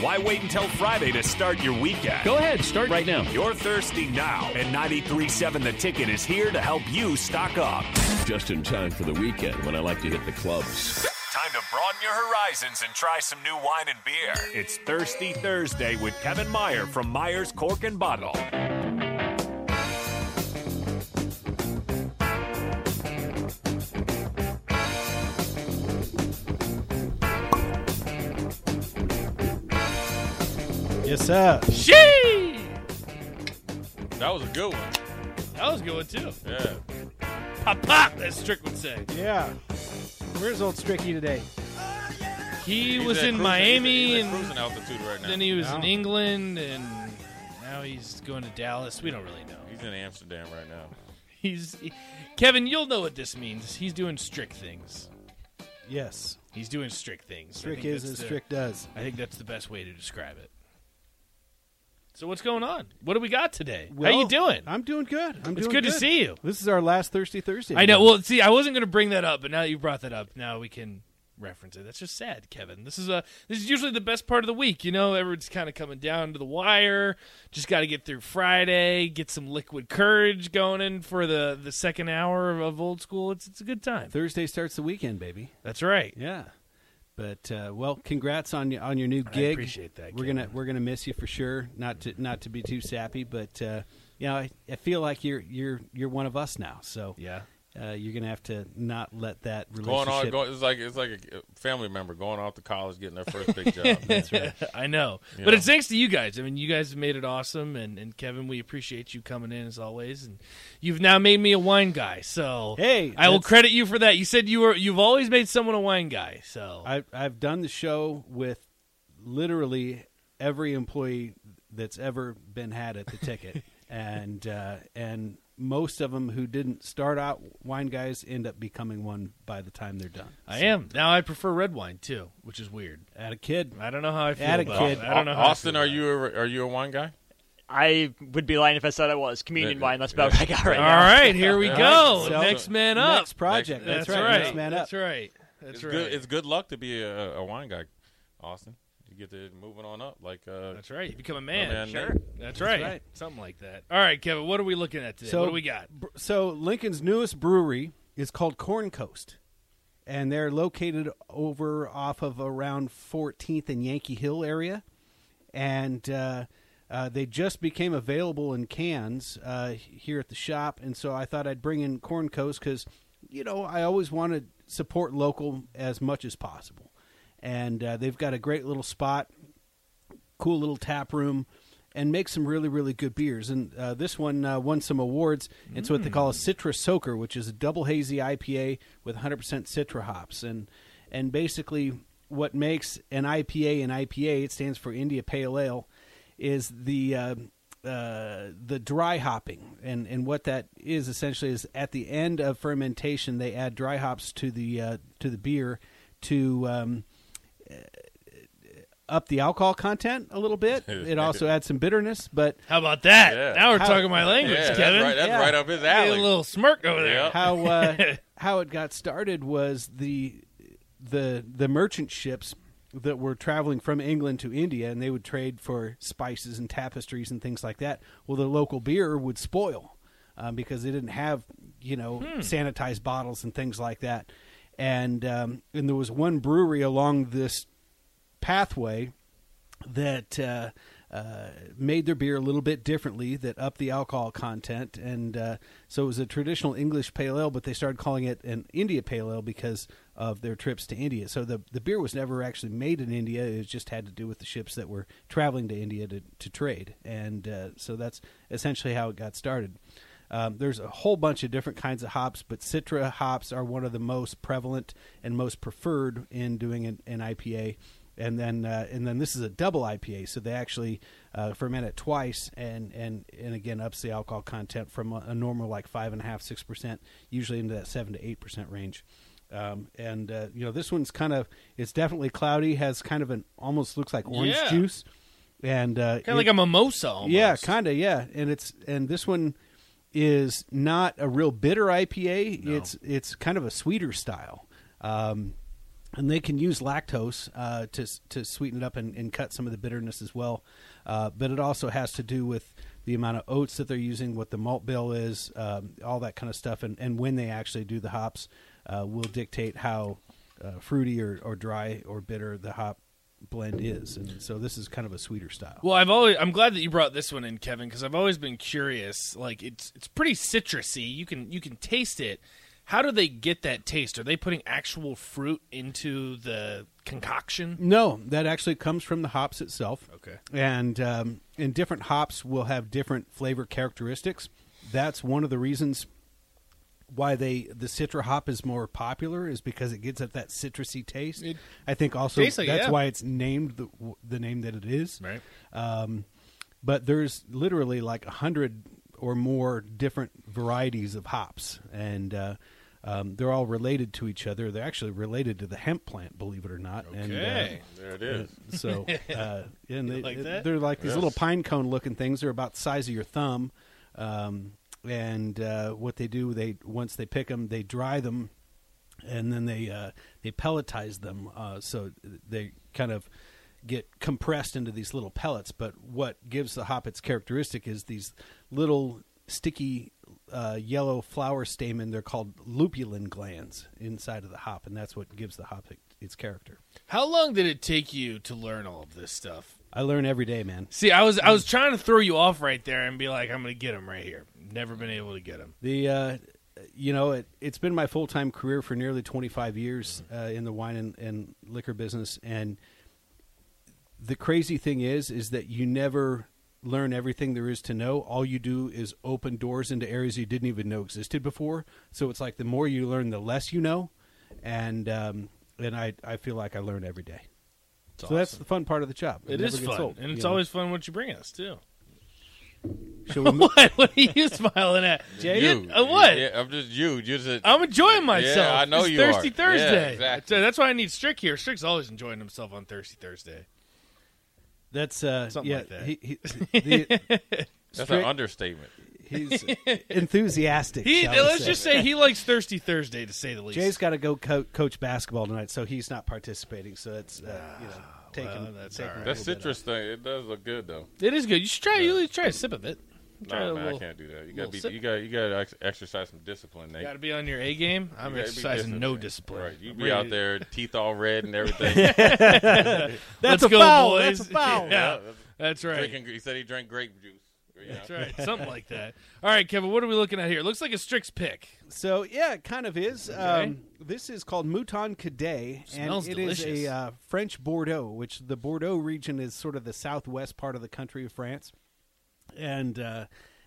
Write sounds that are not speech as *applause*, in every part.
Why wait until Friday to start your weekend? Go ahead, start right now. You're thirsty now, and 93.7 The Ticket is here to help you stock up. Just in time for the weekend when I like to hit the clubs. Time to broaden your horizons and try some new wine and beer. It's Thirsty Thursday with Kevin Meyer from Meyer's Cork and Bottle. Yes, sir. She. That was a good one. That was a good one too. Yeah. Pop pop, as Strick would say. Yeah. Where's old Stricky today? He He's was at in cruising- Miami he's at and cruising altitude right now. then he was in No. England and now he's going to Dallas. We don't really know. He's in Amsterdam right now. He's he- Kevin. You'll know what this means. He's doing strict things. Yes. He's doing strict things. I Strick think is that's as the- Strick does. I think that's the best way to describe it. So what's going on? What do we got today? How Well, you doing? I'm doing good. I'm It's doing good to see you. This is our last Thirsty Thursday. I know. Well, see, I wasn't going to bring that up, but now that you brought that up, now we can reference it. That's just sad, Kevin. This is a this is usually the best part of the week. You know, everyone's kind of coming down to the wire. Just got to get through Friday, get some liquid courage going in for the the second hour of, of old school. It's it's a good time. Thursday starts the weekend, baby. That's right. Yeah. But uh, well, congrats on your on your new gig. I appreciate that, We're Kevin. gonna we're gonna miss you for sure. Not to not to be too sappy, but uh, you know, I, I feel like you're you're you're one of us now. So Yeah. Uh, you're gonna have to not let that Going on, going, it's like it's like a family member going off to college, getting their first big job. *laughs* That's right. *laughs* I know. You But know. it's thanks to you guys. I mean, you guys have made it awesome. And, and Kevin, we appreciate you coming in as always. And you've now made me a wine guy. So Hey, I will credit you for that. You said you were you've always made someone a wine guy. So I've I've done the show with literally every employee that's ever been had at the ticket, *laughs* and uh, and most of them who didn't start out wine guys end up becoming one by the time they're done. I am. Now I prefer red wine too, which is weird. At a kid, I don't know how I feel Atta about kid. it. I don't know how Austin, are you a, are you a wine guy? I would be lying if I said I was. Communion Yeah, wine. That's about what I got right it. now. All right, here we go. So- Next man up. next project. Next- That's, That's right. right. Next man up. That's right. That's it's right. good. It's good luck to be a, a wine guy, Austin. You get to moving on up. Like uh, That's right. You become a man. man Sure. Nate. That's right. right. Something like that. All right, Kevin. What are we looking at today? So what do we got? br- So Lincoln's newest brewery is called Corn Coast, and they're located over off of around 14th and Yankee Hill area, and uh, uh, they just became available in cans uh, here at the shop, and so I thought I'd bring in Corn Coast because you know I always want to support local as much as possible, and uh, they've got a great little spot cool little tap room and make some really really good beers. And uh, this one uh, won some awards. It's what they call a citra soaker which is a double hazy ipa with 100% citra hops. And and basically what makes an ipa an ipa it stands for india pale ale is the uh, uh, the dry hopping. And and what that is essentially is at the end of fermentation they add dry hops to the uh, to the beer to um, up the alcohol content a little bit. *laughs* It also adds some bitterness, but How about that? Yeah. Now we're How- talking my language, yeah, Kevin. that's right. That's Yeah. right up his Got alley. a little smirk over there. Yeah. how uh, *laughs* how it got started was the the the merchant ships that were traveling from England to India, and they would trade for spices and tapestries and things like that. Well, the local beer would spoil um, because they didn't have you know sanitized bottles and things like that. And um, and there was one brewery along this pathway that uh, uh, made their beer a little bit differently, that upped the alcohol content, and uh, so it was a traditional English pale ale, but they started calling it an India pale ale because of their trips to India. So the the beer was never actually made in India; it just had to do with the ships that were traveling to India to to trade, and uh, so that's essentially how it got started. Um, there's a whole bunch of different kinds of hops, but Citra hops are one of the most prevalent and most preferred in doing an, an IPA. And then uh, and then this is a double IPA, so they actually uh, ferment it twice, and and and again ups the alcohol content from a, a normal like five and a half six percent, usually into that seven to eight percent range. Um, and uh, you know this one's kind of it's definitely cloudy, has kind of an almost looks like orange Yeah. juice, and uh, Kind of like a mimosa. Almost. yeah, kind of, yeah. And it's and this one is not a real bitter IPA. It's it's kind of a sweeter style. Um, and they can use lactose uh, to to sweeten it up and, and cut some of the bitterness as well. Uh, but it also has to do with the amount of oats that they're using, what the malt bill is, um, all that kind of stuff, and, and when they actually do the hops uh, will dictate how uh, fruity or, or dry or bitter the hop blend is. And so this is kind of a sweeter style. Well, I've always I'm glad that you brought this one in, Kevin, because I've always been curious. Like it's it's pretty citrusy. You can you can taste it. How do they get that taste? Are they putting actual fruit into the concoction? No, that actually comes from the hops itself. Okay. And um, and different hops will have different flavor characteristics. That's one of the reasons why they the citra hop is more popular is because it gets at that citrusy taste. It I think also like it, that's yeah. why it's named the the name that it is. Right. Um, but there's literally like a hundred or more different varieties of hops, and uh, um, they're all related to each other. They're actually related to the hemp plant, believe it or not. And, uh, Okay. There it is. so, *laughs* uh, and they, like they're like these little pine cone looking things. They're about the size of your thumb. Um, and uh, what they do, they once they pick them, they dry them, and then they uh, they pelletize them. Uh, so they kind of get compressed into these little pellets. But what gives the hop its characteristic is these little sticky uh, yellow flower stamen. They're called lupulin glands inside of the hop, and that's what gives the hop it, its character. How long did it take you to learn all of this stuff? I learn every day, man. See, I was I was trying to throw you off right there and be like, I'm going to get him right here. Never been able to get him. The uh, you know it, it's been my full time career for nearly 25 years uh, in the wine and, and liquor business, and the crazy thing is is that you never learn everything there is to know. All you do is open doors into areas you didn't even know existed before. So it's like the more you learn, the less you know, and um, and I I feel like I learn every day. so that's the fun part of the job. It never is gets fun, old, and it's know? always fun what you bring us too. *laughs* Shall we *laughs* what? What are you smiling at? *laughs* Jay? You. Uh, what? Yeah, I'm just you. You just. I'm enjoying myself. Yeah, I know it's you Thirsty are. Thursday. Yeah, exactly. That's, that's why I need Strick here. Strick's always enjoying himself on Thirsty Thursday. That's uh, Something yeah. like that. He, he, *laughs* the, That's Strick- an understatement. he's *laughs* enthusiastic. He shall we let's say. just say he likes Thirsty Thursday to say the least. Jay's got to go co- coach basketball tonight, so he's not participating. So it's uh, you know taking well, that's taking all right. That citrus thing, it does look good though. it is good. You should try. You should try a sip of it. Try No, a man, I can't do that. You gotta be, sip. you got, you got to ex- exercise some discipline, Nate. You Got to be on your A game. I'm You gotta exercising no discipline. Right, you I'm be ready out there, *laughs* teeth all red and *laughs* everything. That's Let's a go, foul. boys. That's a foul. *laughs* yeah, that's right. Drinking, he said he drank grape juice. you know. That's right. Something like that. All right, Kevin. What are we looking at here? It looks like a Strick's pick. So yeah, it kind of is. Um, this is called Mouton Cadet, Smells and it is delicious. a uh, French Bordeaux, which the Bordeaux region is sort of the southwest part of the country of France, and uh,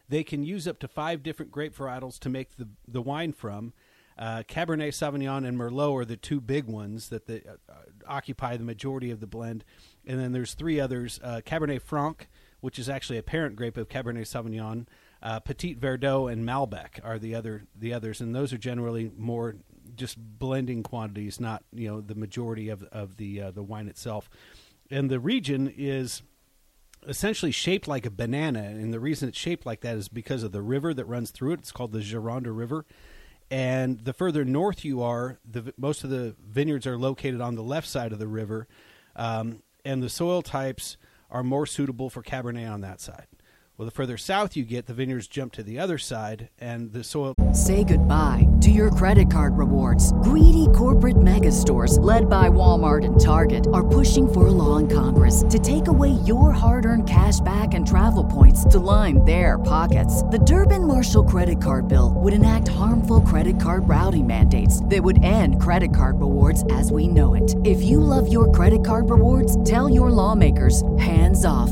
they can use up to five different grape varietals to make the the wine from. Uh, Cabernet Sauvignon and Merlot are the two big ones that the, uh, occupy the majority of the blend, and then there's three others: uh, Cabernet Franc, which is actually a parent grape of Cabernet Sauvignon. Uh, Petit Verdot and Malbec are the other the others, and those are generally more just blending quantities, not you know the majority of of the uh, the wine itself. And the region is essentially shaped like a banana, and the reason it's shaped like that is because of the river that runs through it. It's called the Gironde River. And the further north you are, the most of the vineyards are located on the left side of the river, um, and the soil types are more suitable for Cabernet on that side. Well, the further south you get, the vineyards jump to the other side, and the soil Say goodbye to your credit card rewards. Greedy corporate mega stores, led by Walmart and Target, are pushing for a law in Congress to take away your hard earned cash back and travel points to line their pockets. The Durbin Marshall credit card bill would enact harmful credit card routing mandates that would end credit card rewards as we know it. If you love your credit card rewards, tell your lawmakers hands off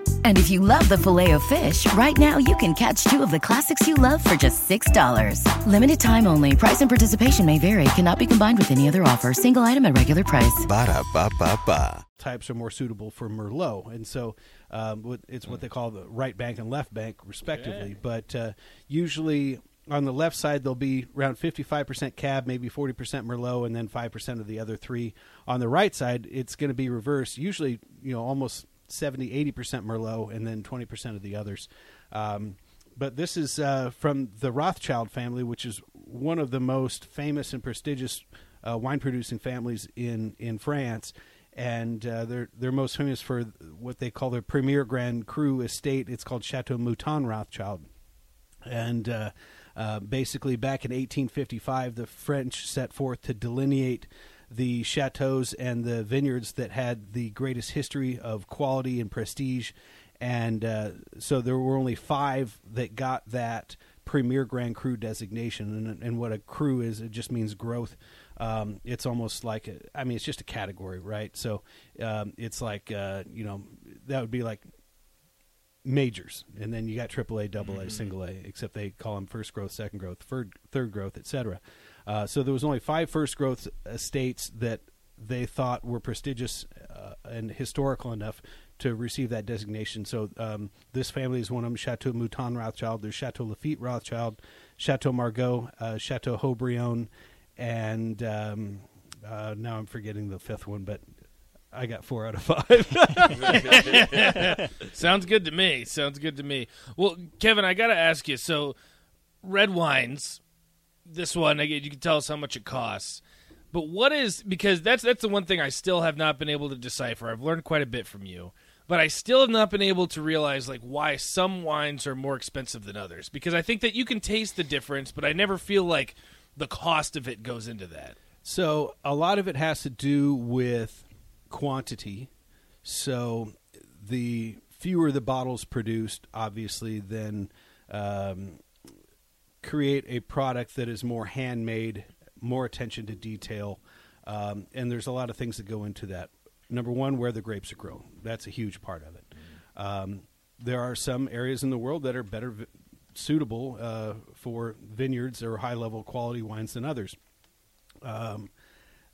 And if you love the filet of fish, right now you can catch two of the classics you love for just $6. Limited time only. Price and participation may vary. Cannot be combined with any other offer. Single item at regular price. Ba da ba ba ba. types are more suitable for Merlot, and so um, it's what they call the right bank and left bank, respectively. But uh, usually on the left side, there'll be around 55% cab, maybe 40% Merlot, and then 5% of the other three. On the right side, it's going to be reversed. Usually, you know, almost 70, 80% Merlot, and then 20% of the others. Um, but this is uh, from the Rothschild family, which is one of the most famous and prestigious uh, wine producing families in in France, and uh, they're they're most famous for what they call their Premier Grand Cru estate. It's called Chateau Mouton Rothschild, and uh, uh, basically back in 1855, the French set forth to delineate the chateaus and the vineyards that had the greatest history of quality and prestige. And uh, so there were only five that got that Premier Grand Cru designation. And, and what a cru is, it just means growth. Um, it's almost like, a, I mean, it's just a category, right? So um, it's like, uh, you know, that would be like majors, and then you got AAA, double A, single A, except they call them first growth, second growth, third, third growth, etc. Uh, so there was only five first growth estates that they thought were prestigious uh, and historical enough to receive that designation. So um, this family is one of them: Chateau Mouton Rothschild. There's Chateau Lafite Rothschild, Chateau Margaux, uh, Chateau Haut-Brion, and um, uh, now I'm forgetting the fifth one, but I got four out of five. *laughs* Sounds good to me. Sounds good to me. Well, Kevin, I got to ask you. So, red wines. This one, again, you can tell us how much it costs. But what is because that's that's the one thing I still have not been able to decipher. I've learned quite a bit from you, but I still have not been able to realize like why some wines are more expensive than others. Because I think that you can taste the difference, but I never feel like the cost of it goes into that. So a lot of it has to do with quantity. So the fewer the bottles produced, obviously, then um, create a product that is more handmade, more attention to detail, um, and there's a lot of things that go into that. Number one, where the grapes are grown. That's a huge part of it. Um, there are some areas in the world that are better vi- suitable uh, for vineyards or high level quality wines than others. Um,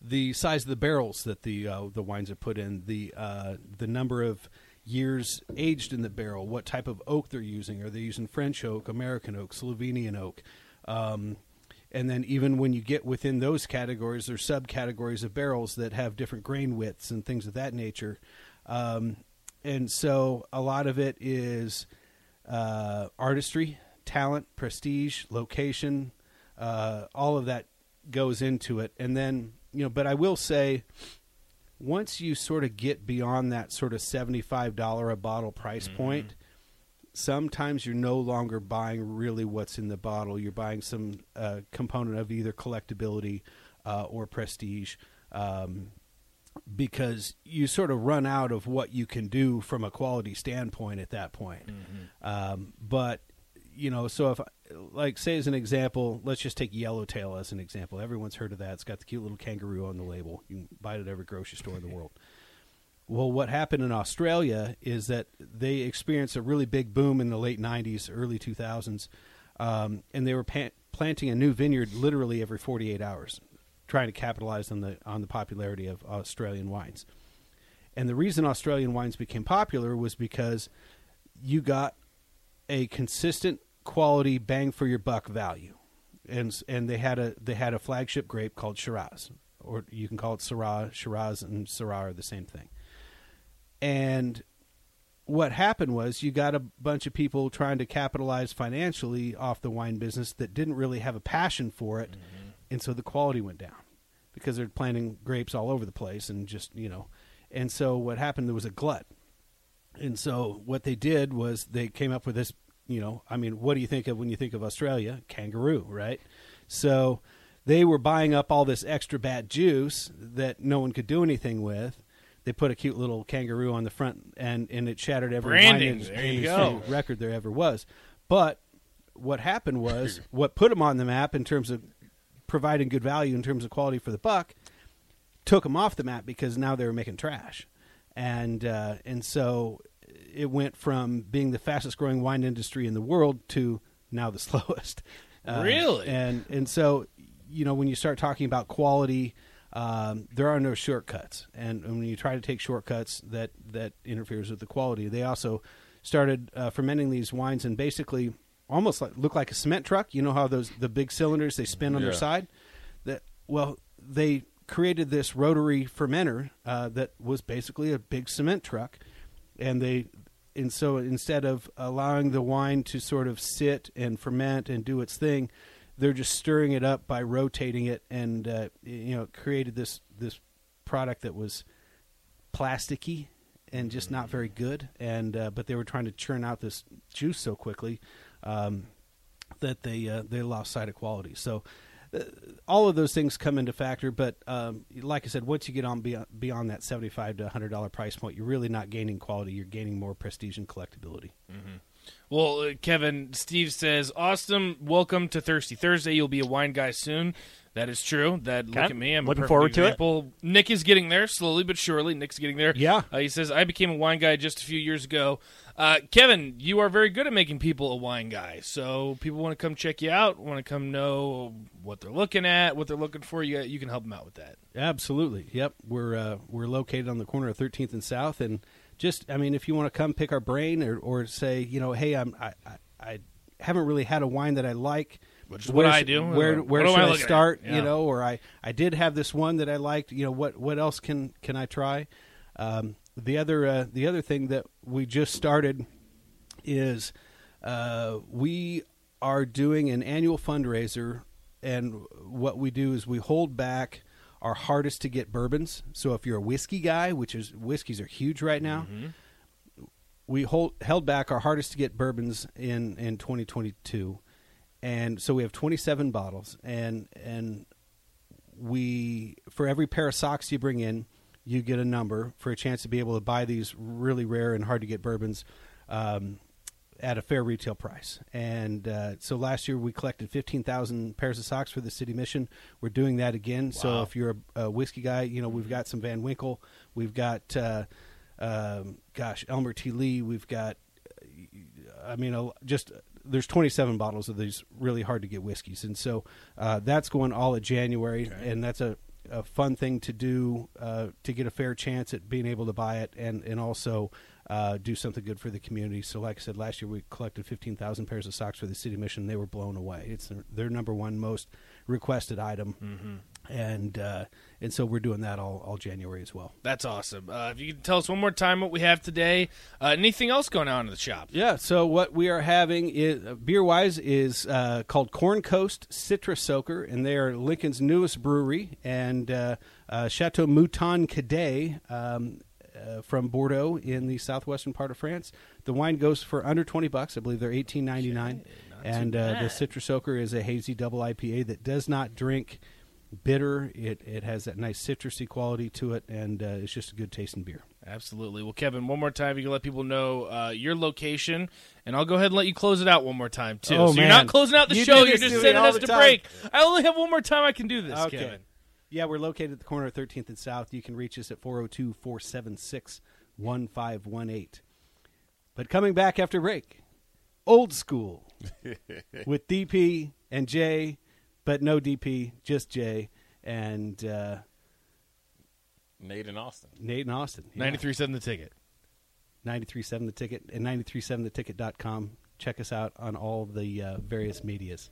the size of the barrels that the uh, the wines are put in, the uh, the number of years aged in the barrel, what type of oak they're using. Are they using French oak, American oak, Slovenian oak? Um, and then even when you get within those categories, there's subcategories of barrels that have different grain widths and things of that nature. Um, and so a lot of it is uh, artistry, talent, prestige, location, uh, all of that goes into it. And then, you know, but I will say, once you sort of get beyond that sort of $75 a bottle price point, sometimes you're no longer buying really what's in the bottle. You're buying some uh, component of either collectability uh, or prestige. Um, because you sort of run out of what you can do from a quality standpoint at that point. Um, but you know, so if like say as an example, let's just take Yellowtail as an example. Everyone's heard of that. It's got the cute little kangaroo on the label. You can buy it at every grocery store in the world. *laughs* Well, what happened in Australia is that they experienced a really big boom in the late 90s, early 2000s, um, and they were pa- planting a new vineyard literally every 48 hours, trying to capitalize on the on the popularity of Australian wines. And the reason Australian wines became popular was because you got a consistent quality bang for your buck value, and and they had a they had a flagship grape called Shiraz, or you can call it Syrah. Shiraz and Syrah are the same thing. And what happened was you got a bunch of people trying to capitalize financially off the wine business that didn't really have a passion for it, mm-hmm. and so the quality went down because they're planting grapes all over the place and just you know, and so what happened there was a glut, and so what they did was they came up with this you know I mean what do you think of when you think of Australia kangaroo right, so they were buying up all this extra bad juice that no one could do anything with. They put a cute little kangaroo on the front, and, and it shattered every Branding. There you go. record there ever was. But what happened was *laughs* what put them on the map in terms of providing good value in terms of quality for the buck took them off the map because now they were making trash, and uh, and so it went from being the fastest growing wine industry in the world to now the *laughs* slowest. Uh, Really? and and so you know when you start talking about quality. Um, there are no shortcuts, and, and when you try to take shortcuts, that that interferes with the quality. They also started uh, fermenting these wines and basically almost like look like a cement truck. You know how those the big cylinders they spin on their side. That well, they created this rotary fermenter uh, that was basically a big cement truck, and they and so instead of allowing the wine to sort of sit and ferment and do its thing, they're just stirring it up by rotating it, and uh, you know, created this this product that was plasticky and just not very good. And uh, but they were trying to churn out this juice so quickly um, that they uh, they lost sight of quality. So. Uh, all of those things come into factor, but um, like I said, once you get on beyond, beyond that seventy-five to hundred dollar price point, you're really not gaining quality; you're gaining more prestige and collectability. Well, uh, Kevin, Steve says, "Awesome, welcome to Thirsty Thursday. You'll be a wine guy soon." That is true. That look at me. I'm Looking forward to it. example. Nick is getting there slowly but surely. Nick's getting there. Yeah. Uh, he says, "I became a wine guy just a few years ago." Uh, Kevin, you are very good at making people a wine guy. So people want to come check you out, want to come know what they're looking at, what they're looking for. You you can help them out with that. Absolutely. Yep. We're uh, we're located on the corner of 13th and South, and just I mean, if you want to come pick our brain, or, or say, you know, hey, I'm I, I, I haven't really had a wine that I like. Which is what Where I do. Where where I should I, looking start? Yeah. You know, or I I did have this one that I liked. You know, what what else can can I try? Um, the other uh, the other thing that we just started is uh, we are doing an annual fundraiser, and what we do is we hold back our hardest to get bourbons. So if you're a whiskey guy, which is whiskeys are huge right now, we hold held back our hardest to get bourbons in in 2022, and so we have 27 bottles, and and we for every pair of socks you bring in, you get a number for a chance to be able to buy these really rare and hard to get bourbons. Um, at a fair retail price. And uh, so last year we collected 15,000 pairs of socks for the city mission. We're doing that again. So if you're a, a whiskey guy, you know, we've got some Van Winkle. We've got, uh, um, gosh, Elmer T. Lee. We've got, I mean, a, just there's 27 bottles of these really hard to get whiskeys. And so uh, that's going all at January. And that's a, a fun thing to do uh, to get a fair chance at being able to buy it and, and also uh, do something good for the community. So, like I said, last year we collected 15,000 pairs of socks for the city mission. They were blown away. It's their, their number one most requested item, and uh, and so we're doing that all, all January as well. That's awesome. Uh, if you can tell us one more time what we have today, uh, anything else going on in the shop? Yeah. So what we are having is uh, beer wise is uh, called Corn Coast Citrus Soaker, and they are Lincoln's newest brewery, and uh, uh, Chateau Mouton Cadet. Um, uh, from Bordeaux in the southwestern part of France, the wine goes for under twenty bucks. I believe they're eighteen ninety nine, and uh, the Citrus Soaker is a hazy double IPA that does not drink bitter. It it has that nice citrusy quality to it, and uh, it's just a good tasting beer. Absolutely. Well, Kevin, one more time, you can let people know uh, your location, and I'll go ahead and let you close it out one more time too. Oh, so you're not closing out the You show; you're just sending us to time. break. I only have one more time I can do this, Okay. Kevin. Yeah, we're located at the corner of 13th and South. You can reach us at 402 476 1518. But coming back after break, old school *laughs* with DP and Jay, but no DP, just Jay and uh, Nate and Austin. Nate and Austin. Yeah. 93.7 the ticket. 93.7 the ticket and 93.7theticket.com. Check us out on all the uh, various medias.